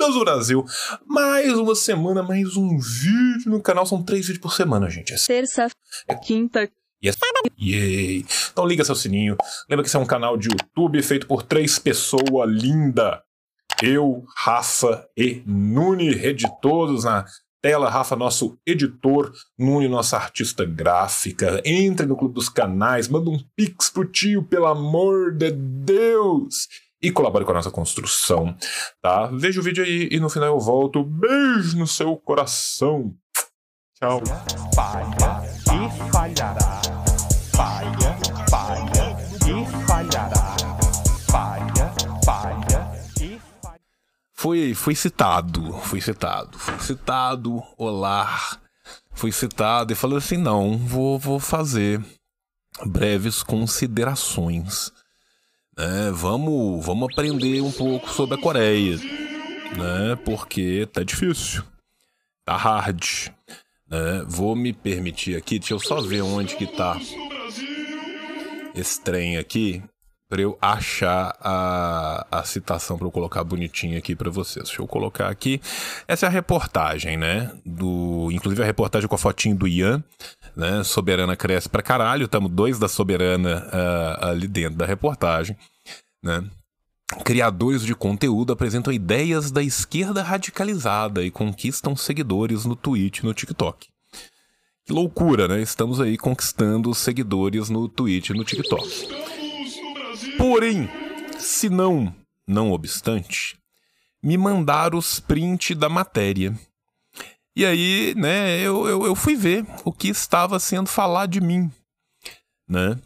Deus do Brasil. Mais uma semana, mais um vídeo no canal. São três vídeos por semana, gente. É Terça, quinta, Yes. Yay! Então liga seu sininho. Lembra que esse é um canal de YouTube feito por três pessoas linda. Eu, Rafa e Nuni, rede todos na tela. Rafa, nosso editor. Nuni, nossa artista gráfica. Entre no clube dos canais. Manda um pix pro tio, pelo amor de Deus. E colabore com a nossa construção, tá? Veja o vídeo aí e no final eu volto. Beijo no seu coração. Tchau. falha e falhará. Falha, falha e falhará. Falha, falha e falhará. Foi, foi citado, foi citado, foi citado, olá, foi citado e falou assim, não, vou, vou fazer breves considerações, né, vamos, vamos aprender um pouco sobre a Coreia, né, porque tá difícil, tá hard, né, vou me permitir aqui, deixa eu só ver onde que tá esse trem aqui, para eu achar a, a citação para eu colocar bonitinho aqui para vocês. Deixa eu colocar aqui. Essa é a reportagem, né? Do, inclusive a reportagem com a fotinho do Ian, né? Soberana cresce pra caralho. Estamos dois da Soberana uh, ali dentro da reportagem, né? Criadores de conteúdo apresentam ideias da esquerda radicalizada e conquistam seguidores no Twitch e no TikTok. Que loucura, né? Estamos aí conquistando seguidores no Twitch e no TikTok. Porém, se não, não obstante, me mandaram os print da matéria. E aí, né, eu, eu, eu fui ver o que estava sendo falado de mim, né?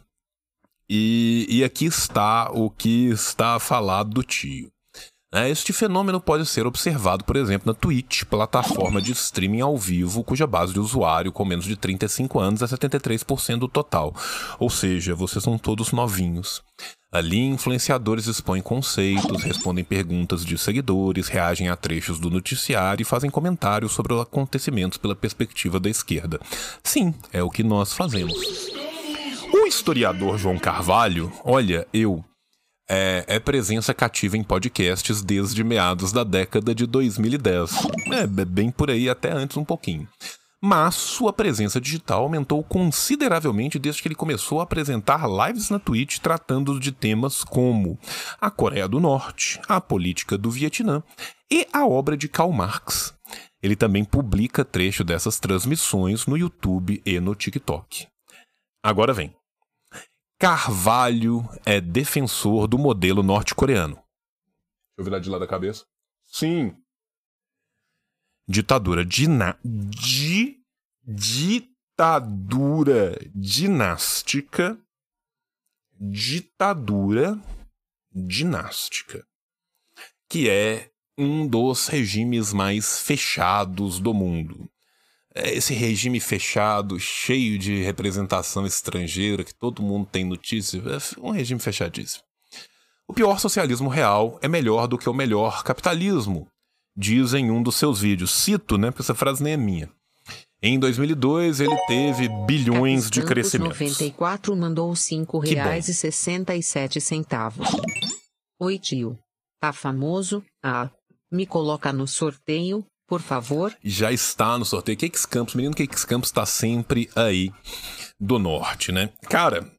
E, e aqui está o que está falado do tio. É, este fenômeno pode ser observado, por exemplo, na Twitch, plataforma de streaming ao vivo, cuja base de usuário com menos de 35 anos é 73% do total. Ou seja, vocês são todos novinhos. Ali, influenciadores expõem conceitos, respondem perguntas de seguidores, reagem a trechos do noticiário e fazem comentários sobre os acontecimentos pela perspectiva da esquerda. Sim, é o que nós fazemos. O historiador João Carvalho, olha, eu é, é, presença cativa em podcasts desde meados da década de 2010. É, bem por aí, até antes um pouquinho. Mas sua presença digital aumentou consideravelmente desde que ele começou a apresentar lives na Twitch tratando de temas como a Coreia do Norte, a política do Vietnã e a obra de Karl Marx. Ele também publica trecho dessas transmissões no YouTube e no TikTok. Agora vem. Carvalho é defensor do modelo norte-coreano. Deixa eu virar de lado a cabeça. Sim. Ditadura dina, di, ditadura dinástica. Ditadura dinástica. Que é um dos regimes mais fechados do mundo esse regime fechado, cheio de representação estrangeira, que todo mundo tem notícia, é um regime fechadíssimo. O pior socialismo real é melhor do que o melhor capitalismo, diz em um dos seus vídeos. Cito, né? Porque essa frase nem é minha. Em 2002, ele teve bilhões de crescimento. 94 mandou 5 reais e 67 centavos. Oi, tio. Tá famoso? Ah, me coloca no sorteio, por favor. Já está no sorteio. Cakes Campos, menino Cakes Campos está sempre aí do norte, né? Cara,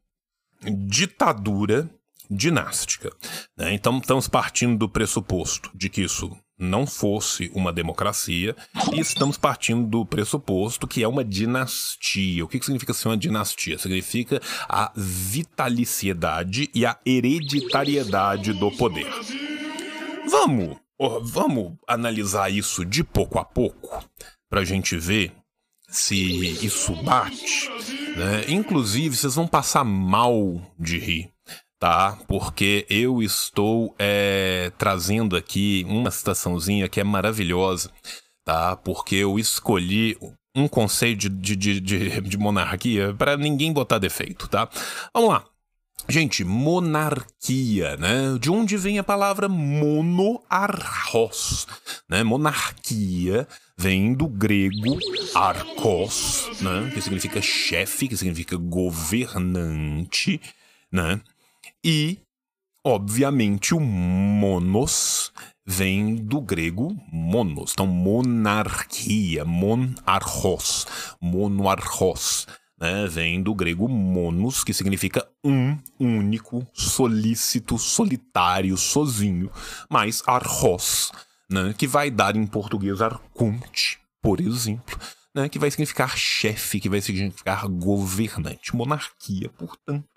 ditadura dinástica. Né? Então estamos partindo do pressuposto de que isso não fosse uma democracia e estamos partindo do pressuposto que é uma dinastia. O que, significa ser uma dinastia? Significa a vitaliciedade e a hereditariedade do poder. Vamos Oh, vamos analisar isso de pouco a pouco para a gente ver se isso bate. Né? Inclusive, vocês vão passar mal de rir, tá? Porque eu estou é, trazendo aqui uma citaçãozinha que é maravilhosa, tá? Porque eu escolhi um conceito de, de, de, de monarquia para ninguém botar defeito, tá? Vamos lá. Gente, monarquia, né? De onde vem a palavra monoarchos, né? Monarquia vem do grego arcos, né? Que significa chefe, que significa governante, né? E obviamente, o monos vem do grego monos. Então, monarquia, monarchos, monoarchos, né? Vem do grego monos, que significa um, único, solícito, solitário, sozinho. Mas archos, né? Que vai dar em português arconte, por exemplo. Né, que vai significar chefe, que vai significar governante. Monarquia, portanto,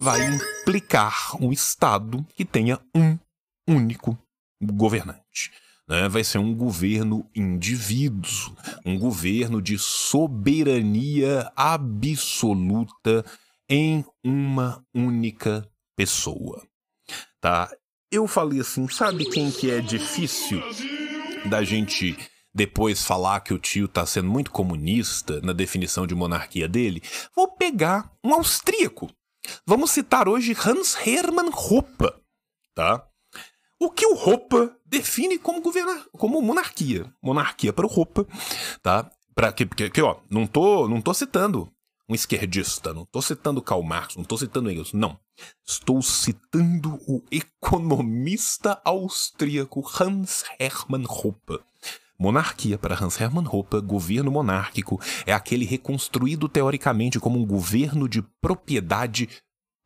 vai implicar um Estado que tenha um único governante. Né? Vai ser um governo indivíduo, um governo de soberania absoluta em uma única pessoa. Tá? Eu falei assim, sabe quem que é difícil da gente depois falar que o tio tá sendo muito comunista na definição de monarquia dele? Vou pegar um austríaco. Vamos citar hoje Hans Hermann Hoppe, tá? O que o Roupa define como governo, como monarquia. Monarquia para o Roupa, tá? Para que, que, que, ó, não tô, não tô citando um esquerdista, não tô citando Karl Marx, não tô citando Engels, não. Estou citando o economista austríaco Hans Hermann Hoppe. Monarquia para Hans Hermann Hoppe, governo monárquico, é aquele reconstruído teoricamente como um governo de propriedade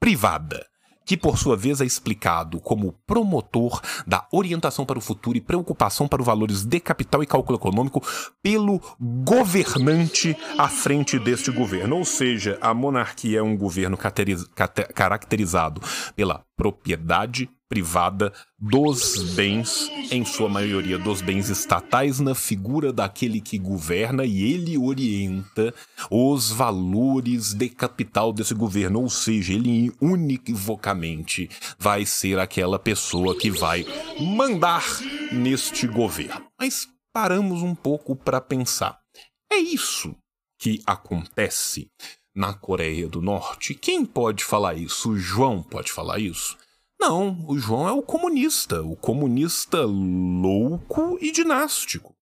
privada que por sua vez é explicado como promotor da orientação para o futuro e preocupação para os valores de capital e cálculo econômico pelo governante à frente deste governo. Ou seja, a monarquia é um governo caracterizado pela propriedade privada dos bens, em sua maioria dos bens estatais, na figura daquele que governa e ele orienta os valores de capital desse governo, ou seja, ele unicamente vai ser aquela pessoa que vai mandar neste governo. Mas paramos um pouco para pensar. É isso que acontece na Coreia do Norte? Quem pode falar isso? O João pode falar isso? Não, o João é o comunista, o comunista louco e dinástico,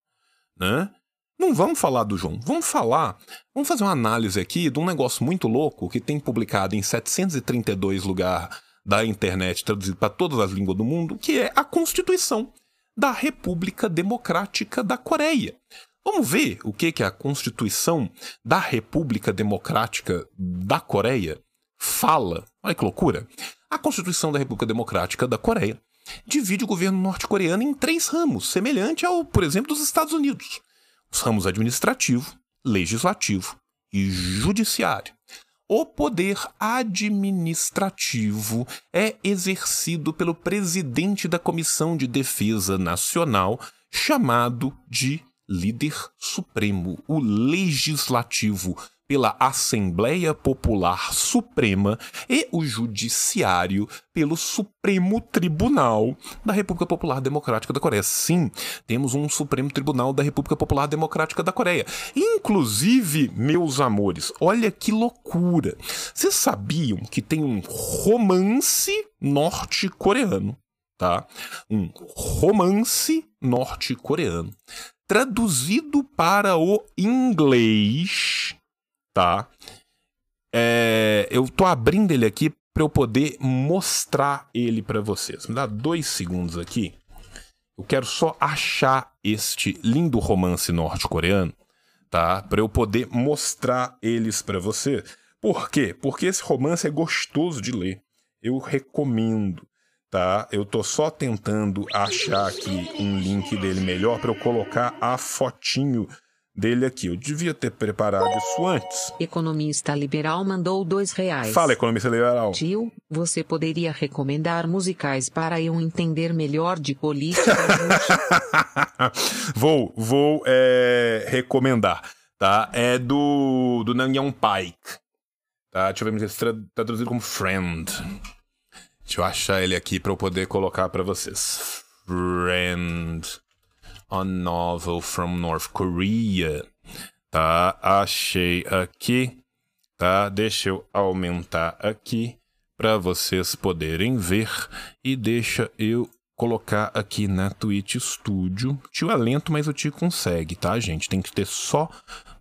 né? Não vamos falar do João, vamos falar, vamos fazer uma análise aqui de um negócio muito louco que tem publicado em 732 lugares da internet, traduzido para todas as línguas do mundo, que é a Constituição da República Democrática da Coreia. Vamos ver o que, que a Constituição da República Democrática da Coreia fala. Olha que loucura. A Constituição da República Democrática da Coreia divide o governo norte-coreano em três ramos, semelhante ao, por exemplo, dos Estados Unidos: os ramos administrativo, legislativo e judiciário. O poder administrativo é exercido pelo presidente da Comissão de Defesa Nacional, chamado de líder supremo. O legislativo pela Assembleia Popular Suprema e o Judiciário pelo Supremo Tribunal da República Popular Democrática da Coreia. Sim, temos um Supremo Tribunal da República Popular Democrática da Coreia. Inclusive, meus amores, olha que loucura. Vocês sabiam que tem um romance norte-coreano, tá? Um romance norte-coreano traduzido para o inglês tá? É, eu tô abrindo ele aqui para eu poder mostrar ele para vocês. Me dá dois segundos aqui. Eu quero só achar este lindo romance norte-coreano, tá? Para eu poder mostrar eles para você. Por quê? Porque esse romance é gostoso de ler. Eu recomendo, tá? Eu tô só tentando achar aqui um link dele melhor para eu colocar a fotinho dele aqui. Eu devia ter preparado isso antes. Economista liberal mandou dois reais. Fala, economista liberal. Tio, você poderia recomendar musicais para eu entender melhor de política? vou, vou é, recomendar, tá? É do, do Nanyang Pike. Tá? Deixa eu ver se traduzido como Friend. Deixa eu achar ele aqui para eu poder colocar para vocês. Friend a novel from North Korea. Tá, achei aqui. Tá, deixa eu aumentar aqui para vocês poderem ver e deixa eu colocar aqui na Twitch Studio. Tio é lento, mas o tio consegue, tá, gente? Tem que ter só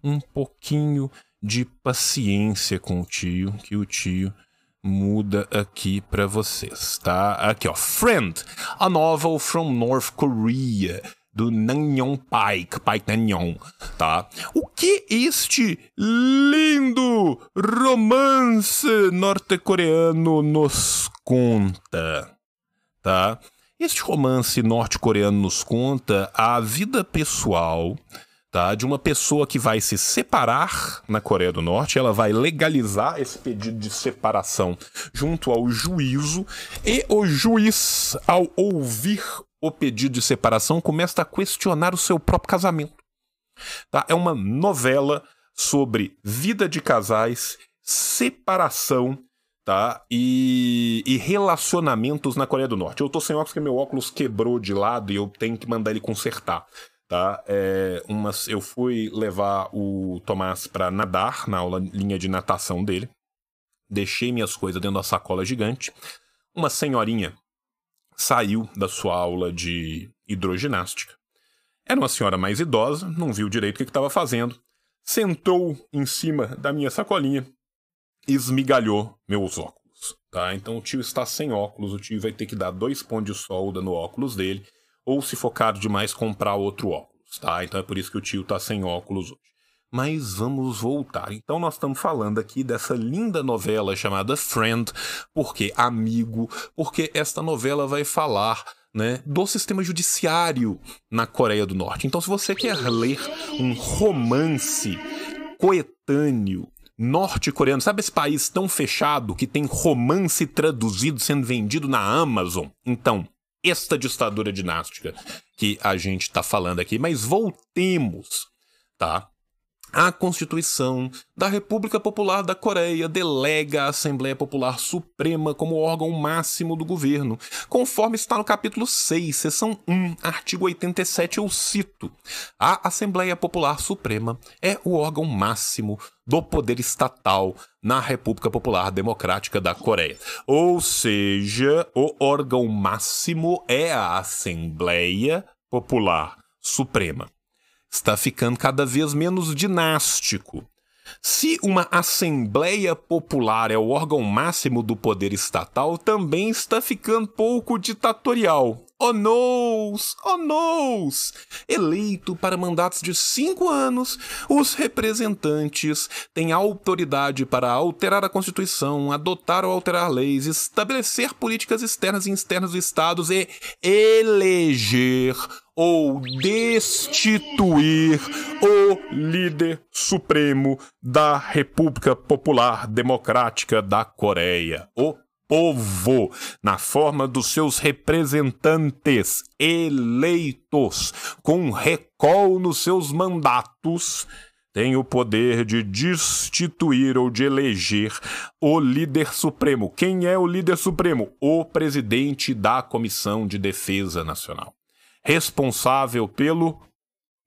um pouquinho de paciência com o tio, que o tio muda aqui para vocês, tá? Aqui, ó. Friend, a novel from North Korea do Nanyon Paik, Paik Nanyon, tá? O que este lindo romance norte-coreano nos conta, tá? Este romance norte-coreano nos conta a vida pessoal tá? De uma pessoa que vai se separar na Coreia do Norte, ela vai legalizar esse pedido de separação junto ao juízo e o juiz, ao ouvir o pedido de separação, começa a questionar o seu próprio casamento. Tá? É uma novela sobre vida de casais, separação tá? E, e, relacionamentos na Coreia do Norte. Eu tô sem óculos porque meu óculos quebrou de lado e eu tenho que mandar ele consertar tá? É, umas, eu fui levar o Tomás para nadar na aula linha de natação dele. Deixei minhas coisas dentro da sacola gigante. Uma senhorinha saiu da sua aula de hidroginástica. Era uma senhora mais idosa, não viu direito o que estava fazendo. Sentou em cima da minha sacolinha e esmigalhou meus óculos. Tá? Então o tio está sem óculos, o tio vai ter que dar dois pontos de solda no óculos dele ou se for caro demais comprar outro óculos, tá? Então é por isso que o tio tá sem óculos hoje. Mas vamos voltar. Então nós estamos falando aqui dessa linda novela chamada Friend, porque amigo, porque esta novela vai falar né, do sistema judiciário na Coreia do Norte. Então, se você quer ler um romance coetâneo norte-coreano, sabe esse país tão fechado que tem romance traduzido sendo vendido na Amazon? Então, esta ditadura dinástica que a gente está falando aqui. Mas voltemos, tá? A Constituição da República Popular da Coreia delega a Assembleia Popular Suprema como órgão máximo do governo, conforme está no capítulo 6, seção 1, artigo 87, eu cito: A Assembleia Popular Suprema é o órgão máximo do poder estatal na República Popular Democrática da Coreia. Ou seja, o órgão máximo é a Assembleia Popular Suprema está ficando cada vez menos dinástico. Se uma Assembleia Popular é o órgão máximo do poder estatal, também está ficando pouco ditatorial. Oh nos! Oh nos! Eleito para mandatos de cinco anos, os representantes têm autoridade para alterar a Constituição, adotar ou alterar leis, estabelecer políticas externas e externas dos estados e eleger ou destituir o líder supremo da República Popular Democrática da Coreia, o povo, na forma dos seus representantes eleitos, com recol nos seus mandatos, tem o poder de destituir ou de eleger o líder supremo. Quem é o líder supremo? O presidente da Comissão de Defesa Nacional, responsável pelo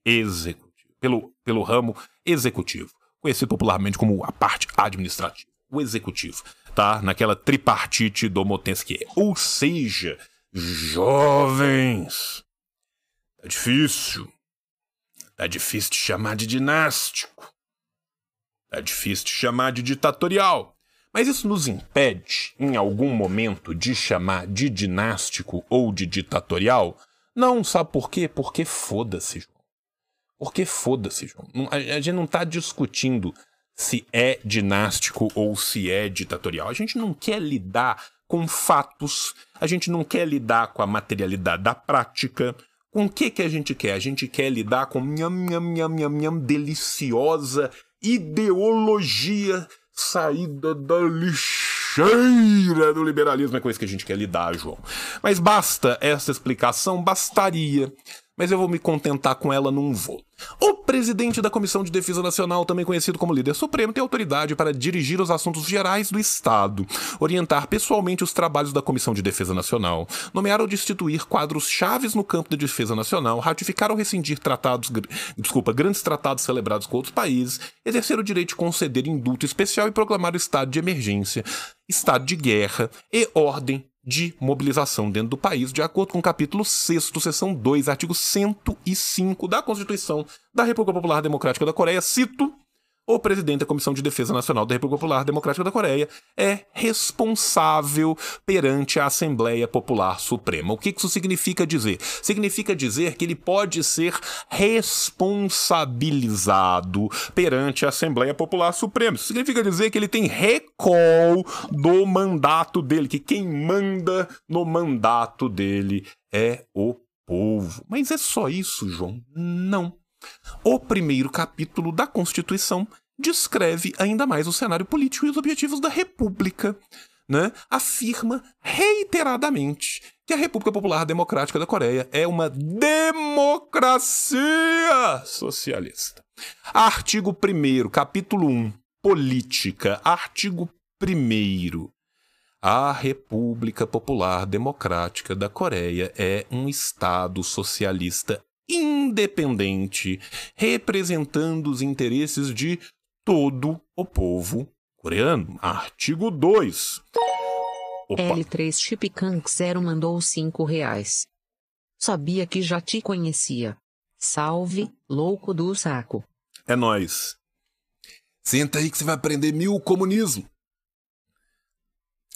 executivo, pelo, pelo ramo executivo, conhecido popularmente como a parte administrativa, o executivo tá? Naquela tripartite do Motensquier. Ou seja, jovens, tá difícil. Tá difícil de chamar de dinástico. Tá difícil de chamar de ditatorial. Mas isso nos impede, em algum momento, de chamar de dinástico ou de ditatorial? Não, sabe por quê? Porque foda-se, João. Porque foda-se, João. A gente não tá discutindo se é dinástico ou se é ditatorial. A gente não quer lidar com fatos, a gente não quer lidar com a materialidade da prática. Com o que, que a gente quer? A gente quer lidar com nham, nham, nham, nham, nham, deliciosa ideologia saída da lixeira do liberalismo. É com isso que a gente quer lidar, João. Mas basta essa explicação, bastaria mas eu vou me contentar com ela num voo. O presidente da Comissão de Defesa Nacional, também conhecido como líder supremo, tem autoridade para dirigir os assuntos gerais do Estado, orientar pessoalmente os trabalhos da Comissão de Defesa Nacional, nomear ou destituir quadros chaves no campo da defesa nacional, ratificar ou rescindir tratados, desculpa, grandes tratados celebrados com outros países, exercer o direito de conceder indulto especial e proclamar o estado de emergência, estado de guerra e ordem de mobilização dentro do país, de acordo com o capítulo 6 seção 2, artigo 105 da Constituição da República Popular Democrática da Coreia, cito: o presidente da Comissão de Defesa Nacional da República Popular Democrática da Coreia é responsável perante a Assembleia Popular Suprema. O que isso significa dizer? Significa dizer que ele pode ser responsabilizado perante a Assembleia Popular Suprema. Isso significa dizer que ele tem recall do mandato dele, que quem manda no mandato dele é o povo. Mas é só isso, João? Não. O primeiro capítulo da Constituição descreve ainda mais o cenário político e os objetivos da República. Né? Afirma reiteradamente que a República Popular Democrática da Coreia é uma democracia socialista. Artigo 1, capítulo 1, Política. Artigo 1. A República Popular Democrática da Coreia é um Estado socialista independente, representando os interesses de todo o povo coreano. Artigo 2. L3 Chipkang 0 mandou 5 reais. Sabia que já te conhecia. Salve, louco do saco. É nós. Senta aí que você vai aprender mil comunismo.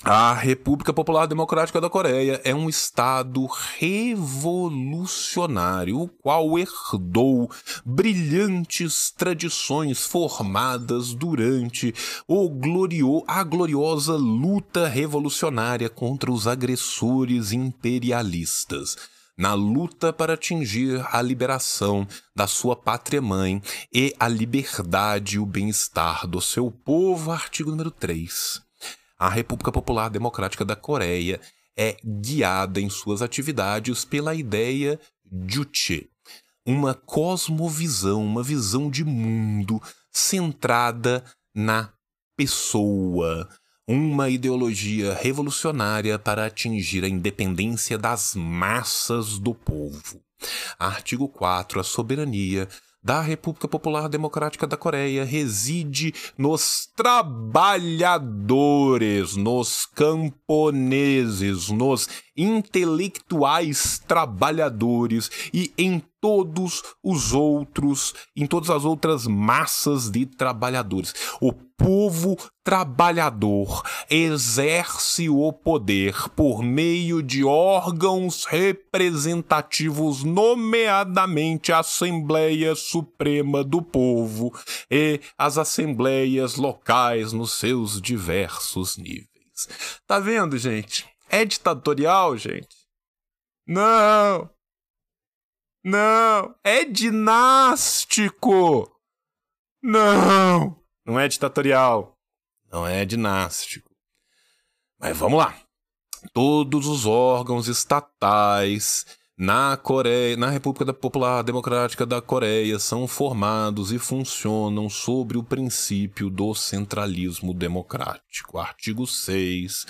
A República Popular Democrática da Coreia é um Estado revolucionário, o qual herdou brilhantes tradições formadas durante o glorio a gloriosa luta revolucionária contra os agressores imperialistas na luta para atingir a liberação da sua pátria-mãe e a liberdade e o bem-estar do seu povo. Artigo número 3. A República Popular Democrática da Coreia é guiada em suas atividades pela ideia Juche, uma cosmovisão, uma visão de mundo centrada na pessoa, uma ideologia revolucionária para atingir a independência das massas do povo. Artigo 4. A soberania da República Popular Democrática da Coreia reside nos trabalhadores, nos camponeses, nos intelectuais trabalhadores e em todos os outros, em todas as outras massas de trabalhadores. O povo trabalhador exerce o poder por meio de órgãos representativos, nomeadamente a Assembleia Suprema do Povo e as assembleias locais nos seus diversos níveis. Tá vendo, gente? É ditatorial, gente? Não! Não! É dinástico! Não! Não é ditatorial. Não é dinástico. Mas vamos lá. Todos os órgãos estatais na Coreia, na República Popular Democrática da Coreia são formados e funcionam sobre o princípio do centralismo democrático. Artigo 6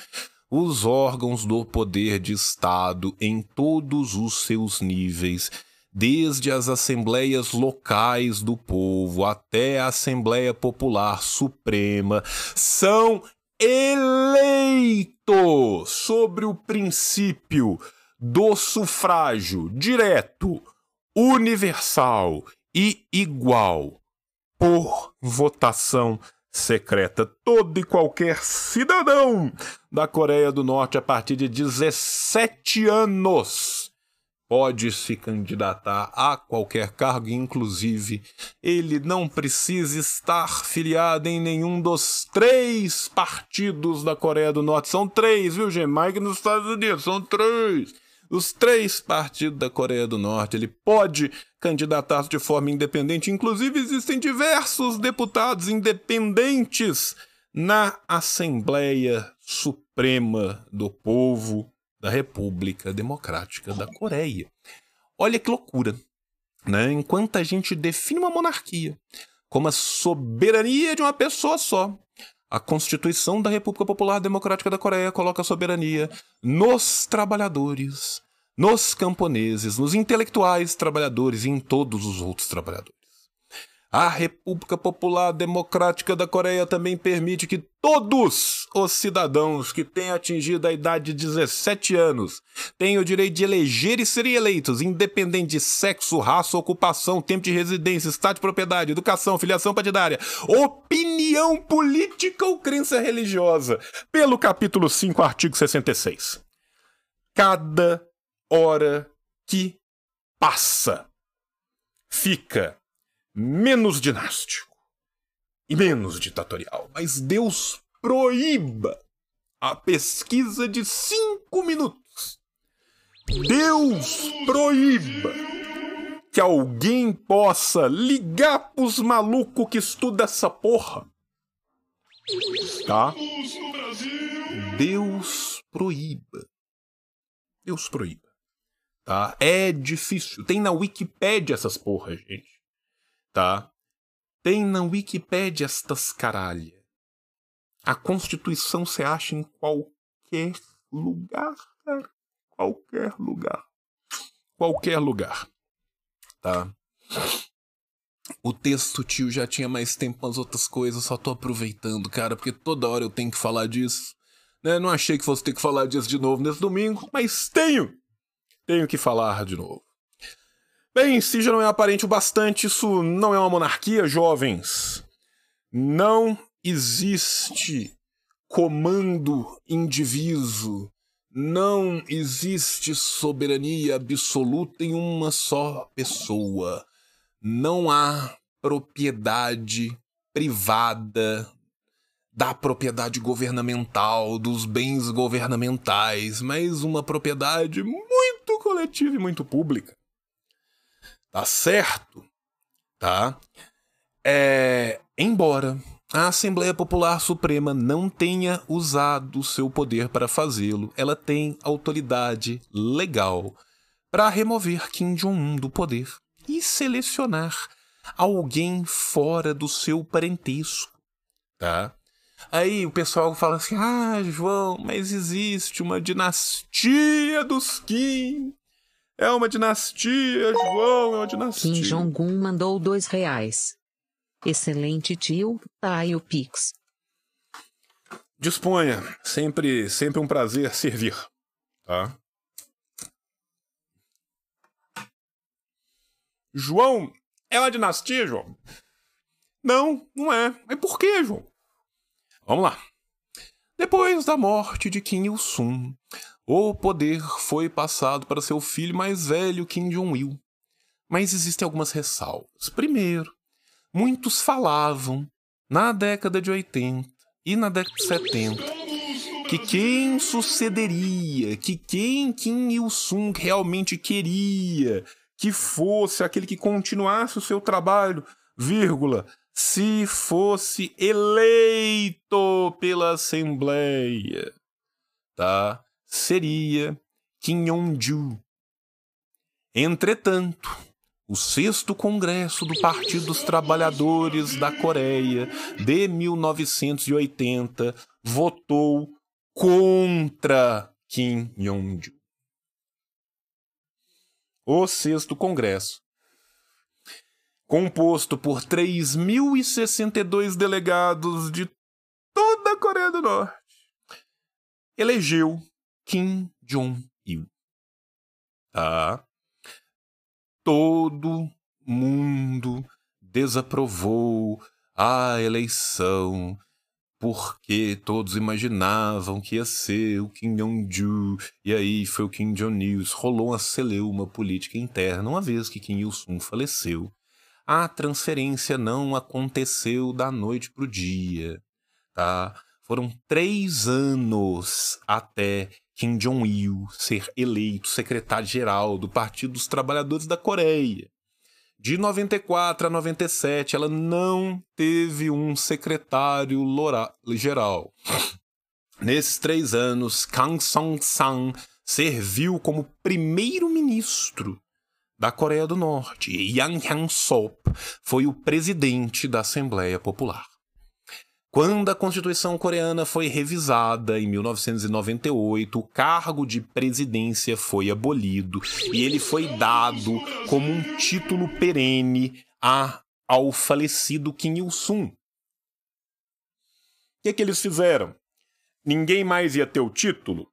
os órgãos do poder de Estado em todos os seus níveis, desde as assembleias locais do povo até a Assembleia Popular Suprema, são eleitos sobre o princípio do sufrágio direto, universal e igual por votação secreta. Todo e qualquer cidadão da Coreia do Norte a partir de 17 anos pode se candidatar a qualquer cargo, inclusive ele não precisa estar filiado em nenhum dos três partidos da Coreia do Norte. São três, viu? Mike nos Estados Unidos, são três os três partidos da Coreia do Norte. Ele pode candidatar-se de forma independente. Inclusive, existem diversos deputados independentes na Assembleia Suprema do Povo da República Democrática da Coreia. Olha que loucura, né? Enquanto a gente define uma monarquia como a soberania de uma pessoa só, a Constituição da República Popular Democrática da Coreia coloca a soberania nos trabalhadores, nos camponeses, nos intelectuais trabalhadores e em todos os outros trabalhadores. A República Popular Democrática da Coreia também permite que todos os cidadãos que tenham atingido a idade de 17 anos tenham o direito de eleger e serem eleitos, independente de sexo, raça, ocupação, tempo de residência, estado de propriedade, educação, filiação partidária, opinião política ou crença religiosa, pelo capítulo 5, artigo 66. Cada hora que passa fica menos dinástico e menos ditatorial. Mas Deus proíba a pesquisa de cinco minutos. Deus proíba que alguém possa ligar pros malucos que estuda essa porra. Tá? Deus proíba. Deus proíba. Tá? É difícil. Tem na Wikipédia essas porras, gente tá? Tem na Wikipédia estas caralha. A Constituição se acha em qualquer lugar, cara. Qualquer lugar. Qualquer lugar. Tá? O texto, tio, já tinha mais tempo para as outras coisas, só tô aproveitando, cara, porque toda hora eu tenho que falar disso. Né? Não achei que fosse ter que falar disso de novo nesse domingo, mas tenho! Tenho que falar de novo. Bem, se já não é aparente o bastante, isso não é uma monarquia, jovens. Não existe comando indiviso. Não existe soberania absoluta em uma só pessoa. Não há propriedade privada da propriedade governamental, dos bens governamentais, mas uma propriedade muito coletiva e muito pública tá certo? Tá? É, embora a Assembleia Popular Suprema não tenha usado seu poder para fazê-lo, ela tem autoridade legal para remover Kim Jong-un do poder e selecionar alguém fora do seu parentesco, tá? Aí o pessoal fala assim: "Ah, João, mas existe uma dinastia dos Kim é uma dinastia, João, é uma dinastia. Kim Jong-un mandou dois reais. Excelente tio, tá aí o Pix. Disponha. Sempre, sempre um prazer servir. Tá? João, é uma dinastia, João? Não, não é. Mas por quê, João? Vamos lá. Depois da morte de Kim Il-sung, o poder foi passado para seu filho mais velho, Kim Jong-il. Mas existem algumas ressalvas. Primeiro, muitos falavam, na década de 80 e na década de 70, que quem sucederia, que quem Kim Il-sung realmente queria que fosse aquele que continuasse o seu trabalho, vírgula, se fosse eleito pela Assembleia, tá? Seria Kim Yong-ju. Entretanto, o sexto Congresso do Partido dos Trabalhadores da Coreia de 1980 votou contra Kim Jong-un. O sexto Congresso, composto por 3.062 delegados de toda a Coreia do Norte, elegeu Kim Jong-il. Tá? Todo mundo desaprovou a eleição porque todos imaginavam que ia ser o Kim Jong-ju, e aí foi o Kim Jong-il, rolou uma celeuma política interna, uma vez que Kim Il-sung faleceu. A transferência não aconteceu da noite pro dia, tá? Foram três anos até Kim Jong-il ser eleito secretário-geral do Partido dos Trabalhadores da Coreia. De 94 a 97, ela não teve um secretário-geral. Nesses três anos, Kang Song-san serviu como primeiro-ministro da Coreia do Norte e Yang Hyang-sop foi o presidente da Assembleia Popular. Quando a Constituição coreana foi revisada em 1998, o cargo de presidência foi abolido e ele foi dado como um título perene a ao falecido Kim Il-sung. O que, que eles fizeram? Ninguém mais ia ter o título?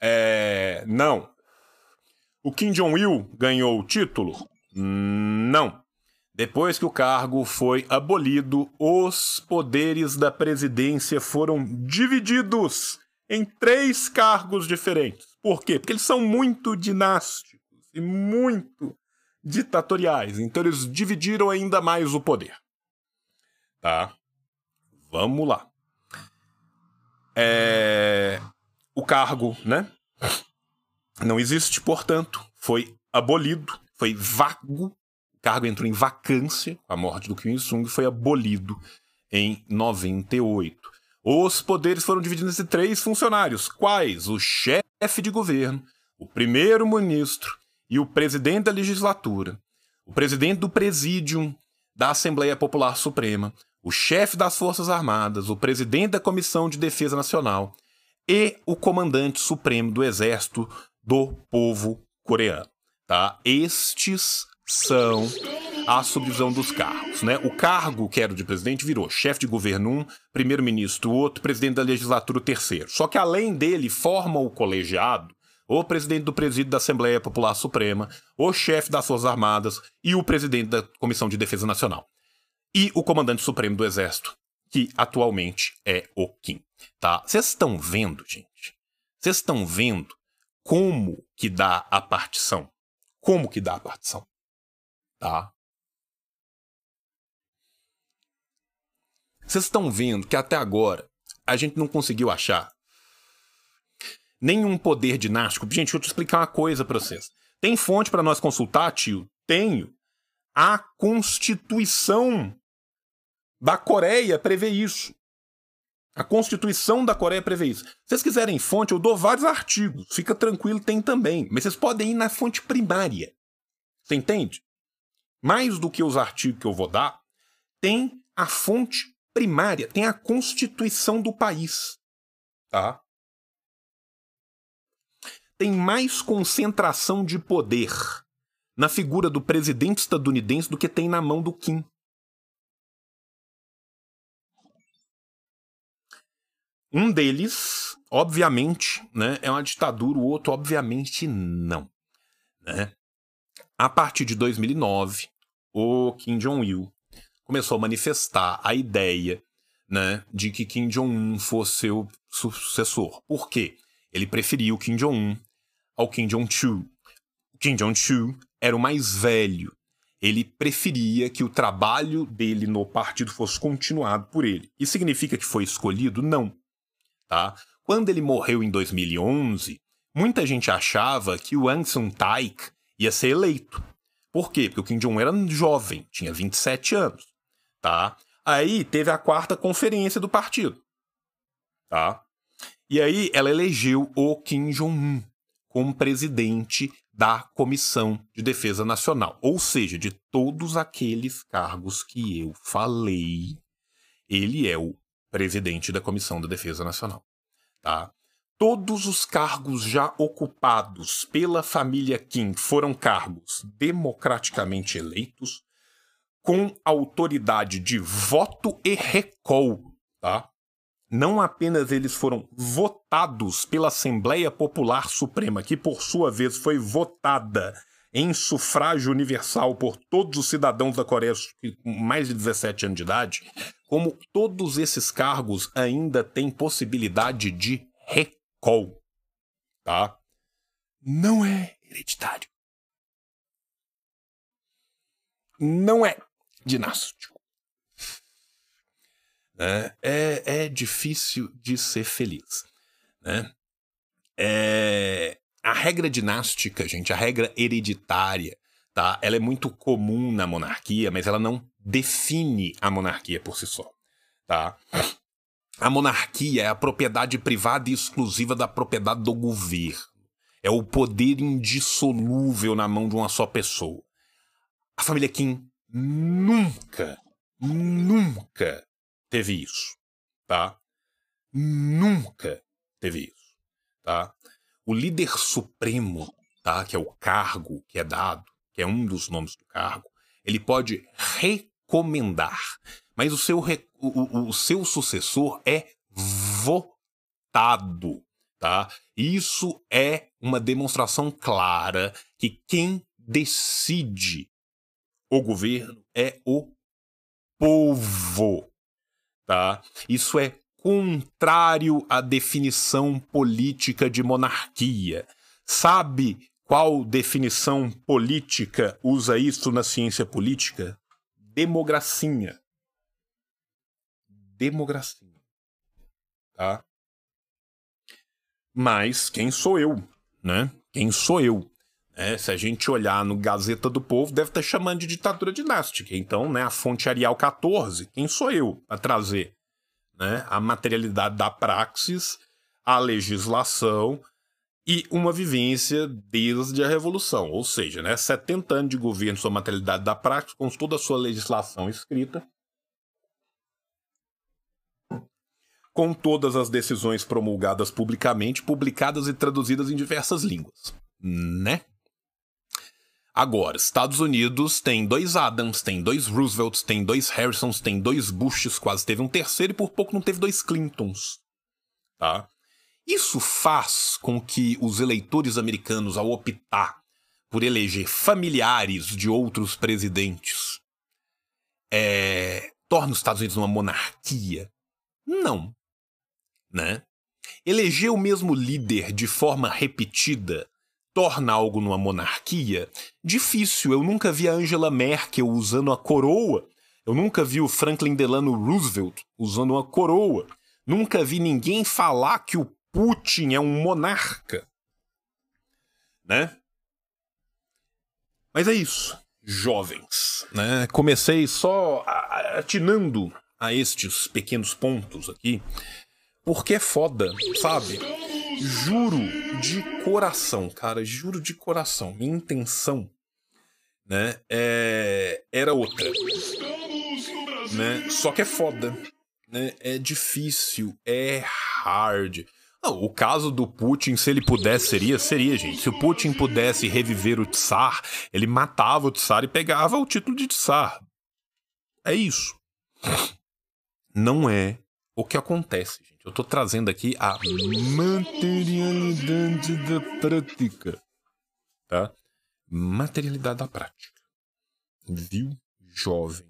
É... Não. O Kim Jong-il ganhou o título? Não. Depois que o cargo foi abolido, os poderes da presidência foram divididos em três cargos diferentes. Por quê? Porque eles são muito dinásticos e muito ditatoriais. Então eles dividiram ainda mais o poder. Tá? Vamos lá. É... O cargo, né? Não existe, portanto, foi abolido, foi vago. Cargo entrou em vacância a morte do Kim Il-sung foi abolido em 98. Os poderes foram divididos entre três funcionários, quais o chefe de governo, o primeiro-ministro e o presidente da legislatura, o presidente do presídium da Assembleia Popular Suprema, o chefe das Forças Armadas, o presidente da Comissão de Defesa Nacional e o comandante supremo do Exército do Povo Coreano. Tá? Estes são a subdivisão dos cargos. Né? O cargo que era de presidente virou chefe de governo um, primeiro-ministro outro, presidente da legislatura terceiro. Só que além dele forma o colegiado o presidente do presídio da Assembleia Popular Suprema, o chefe das Forças Armadas e o presidente da Comissão de Defesa Nacional. E o comandante supremo do Exército, que atualmente é o Kim. Tá? Vocês estão vendo, gente? Vocês estão vendo como que dá a partição? Como que dá a partição? Tá? Vocês estão vendo que até agora a gente não conseguiu achar nenhum poder dinástico. Gente, deixa eu te explicar uma coisa para vocês. Tem fonte para nós consultar, tio? Tenho. A Constituição da Coreia prevê isso. A Constituição da Coreia prevê isso. Se vocês quiserem fonte, eu dou vários artigos. Fica tranquilo, tem também. Mas vocês podem ir na fonte primária. Você entende? Mais do que os artigos que eu vou dar, tem a fonte primária, tem a Constituição do país. Tá? tem mais concentração de poder na figura do presidente estadunidense do que tem na mão do Kim. Um deles, obviamente, né, é uma ditadura, o outro, obviamente, não. Né? A partir de 2009, o Kim Jong-il começou a manifestar a ideia né, de que Kim Jong-un fosse seu sucessor. Por quê? Ele preferia o Kim Jong-un ao Kim Jong-chul. Kim Jong-chul era o mais velho. Ele preferia que o trabalho dele no partido fosse continuado por ele. Isso significa que foi escolhido? Não. Tá? Quando ele morreu em 2011, muita gente achava que o Aung San Taik ia ser eleito. Por quê? Porque o Kim Jong-un era jovem, tinha 27 anos. Tá? Aí teve a quarta conferência do partido. Tá? E aí ela elegeu o Kim Jong-un como presidente da Comissão de Defesa Nacional. Ou seja, de todos aqueles cargos que eu falei, ele é o presidente da Comissão de Defesa Nacional. Tá? Todos os cargos já ocupados pela família Kim foram cargos democraticamente eleitos, com autoridade de voto e recall. Tá? não apenas eles foram votados pela Assembleia Popular Suprema, que por sua vez foi votada em sufrágio universal por todos os cidadãos da Coreia com mais de 17 anos de idade, como todos esses cargos ainda têm possibilidade de recall, tá? Não é hereditário. Não é dinástico. Né? É, é difícil de ser feliz. Né? É, a regra dinástica, gente, a regra hereditária, tá? ela é muito comum na monarquia, mas ela não define a monarquia por si só. Tá? A monarquia é a propriedade privada e exclusiva da propriedade do governo. É o poder indissolúvel na mão de uma só pessoa. A família Kim nunca, nunca teve isso, tá? Nunca teve isso, tá? O líder supremo, tá? Que é o cargo que é dado, que é um dos nomes do cargo, ele pode recomendar. Mas o seu, o, o- seu sucessor é votado, tá? Isso é uma demonstração clara que quem decide o governo é o povo, tá? Isso é contrário à definição política de monarquia. Sabe qual definição política usa isso na ciência política? Democracia. Democracia. Tá? Mas quem sou eu, né? Quem sou eu? É, se a gente olhar no Gazeta do Povo, deve estar chamando de ditadura dinástica. Então, né, a fonte Arial 14, quem sou eu a trazer né, a materialidade da praxis, a legislação e uma vivência desde a Revolução. Ou seja, né, 70 anos de governo sobre a materialidade da praxis, com toda a sua legislação escrita, com todas as decisões promulgadas publicamente, publicadas e traduzidas em diversas línguas. Né? Agora, Estados Unidos tem dois Adams, tem dois Roosevelts, tem dois Harrisons, tem dois Bushes, quase teve um terceiro e por pouco não teve dois Clintons. Tá? Isso faz com que os eleitores americanos, ao optar por eleger familiares de outros presidentes, é, torne os Estados Unidos uma monarquia? Não. Né? Eleger o mesmo líder de forma repetida torna algo numa monarquia? Difícil. Eu nunca vi a Angela Merkel usando a coroa. Eu nunca vi o Franklin Delano Roosevelt usando uma coroa. Nunca vi ninguém falar que o Putin é um monarca. Né? Mas é isso, jovens. Né? Comecei só atinando a estes pequenos pontos aqui, porque é foda, sabe? Juro de coração, cara, juro de coração. Minha intenção, né, é... era outra. Né? Só que é foda, né? É difícil, é hard. Não, o caso do Putin, se ele pudesse, seria, seria, gente. Se o Putin pudesse reviver o Tsar, ele matava o Tsar e pegava o título de Tsar. É isso. Não é o que acontece, gente. Eu tô trazendo aqui a materialidade da prática. Tá? Materialidade da prática. Viu, jovens?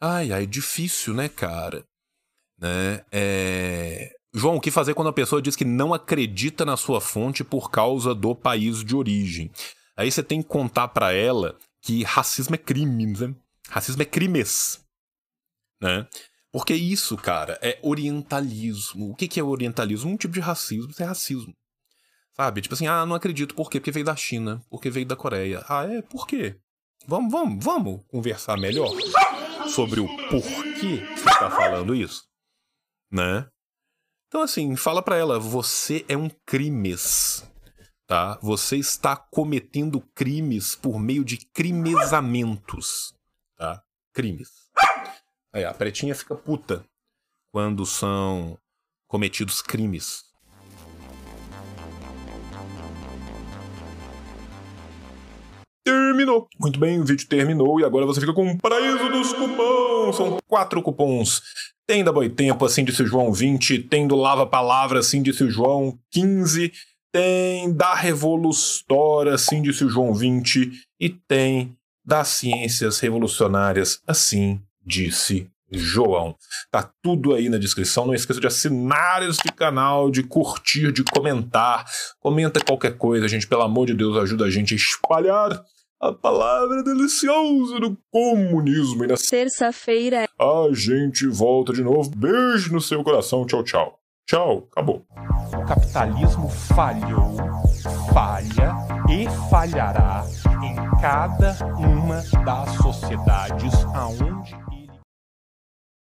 Ai, ai, difícil, né, cara? Né? É... João, o que fazer quando a pessoa diz que não acredita na sua fonte por causa do país de origem? Aí você tem que contar para ela que racismo é crime, né? Racismo é crimes, né? Porque isso, cara, é orientalismo. O que, que é orientalismo? Um tipo de racismo, isso é racismo. Sabe? Tipo assim, ah, não acredito. Por quê? Porque veio da China. Porque veio da Coreia. Ah, é? Por quê? Vamos, vamos, vamos conversar melhor sobre o porquê você tá falando isso, né? Então, assim, fala pra ela, você é um crimes, tá? Você está cometendo crimes por meio de crimesamentos, tá? Crimes. Aí, a pretinha fica puta quando são cometidos crimes. Terminou. Muito bem, o vídeo terminou e agora você fica com o paraíso dos cupons. São quatro cupons. Tem da Boitempo, assim disse o João 20. Tem do Lava Palavra, assim disse o João 15. Tem da Revolustora, assim disse o João 20. E tem das Ciências Revolucionárias, assim disse João. Tá tudo aí na descrição. Não esqueça de assinar este canal, de curtir, de comentar. Comenta qualquer coisa, gente. Pelo amor de Deus, ajuda a gente a espalhar a palavra deliciosa do comunismo. E na Terça-feira a gente volta de novo. Beijo no seu coração. Tchau, tchau. Tchau. Acabou. O capitalismo falhou, falha e falhará em cada uma das sociedades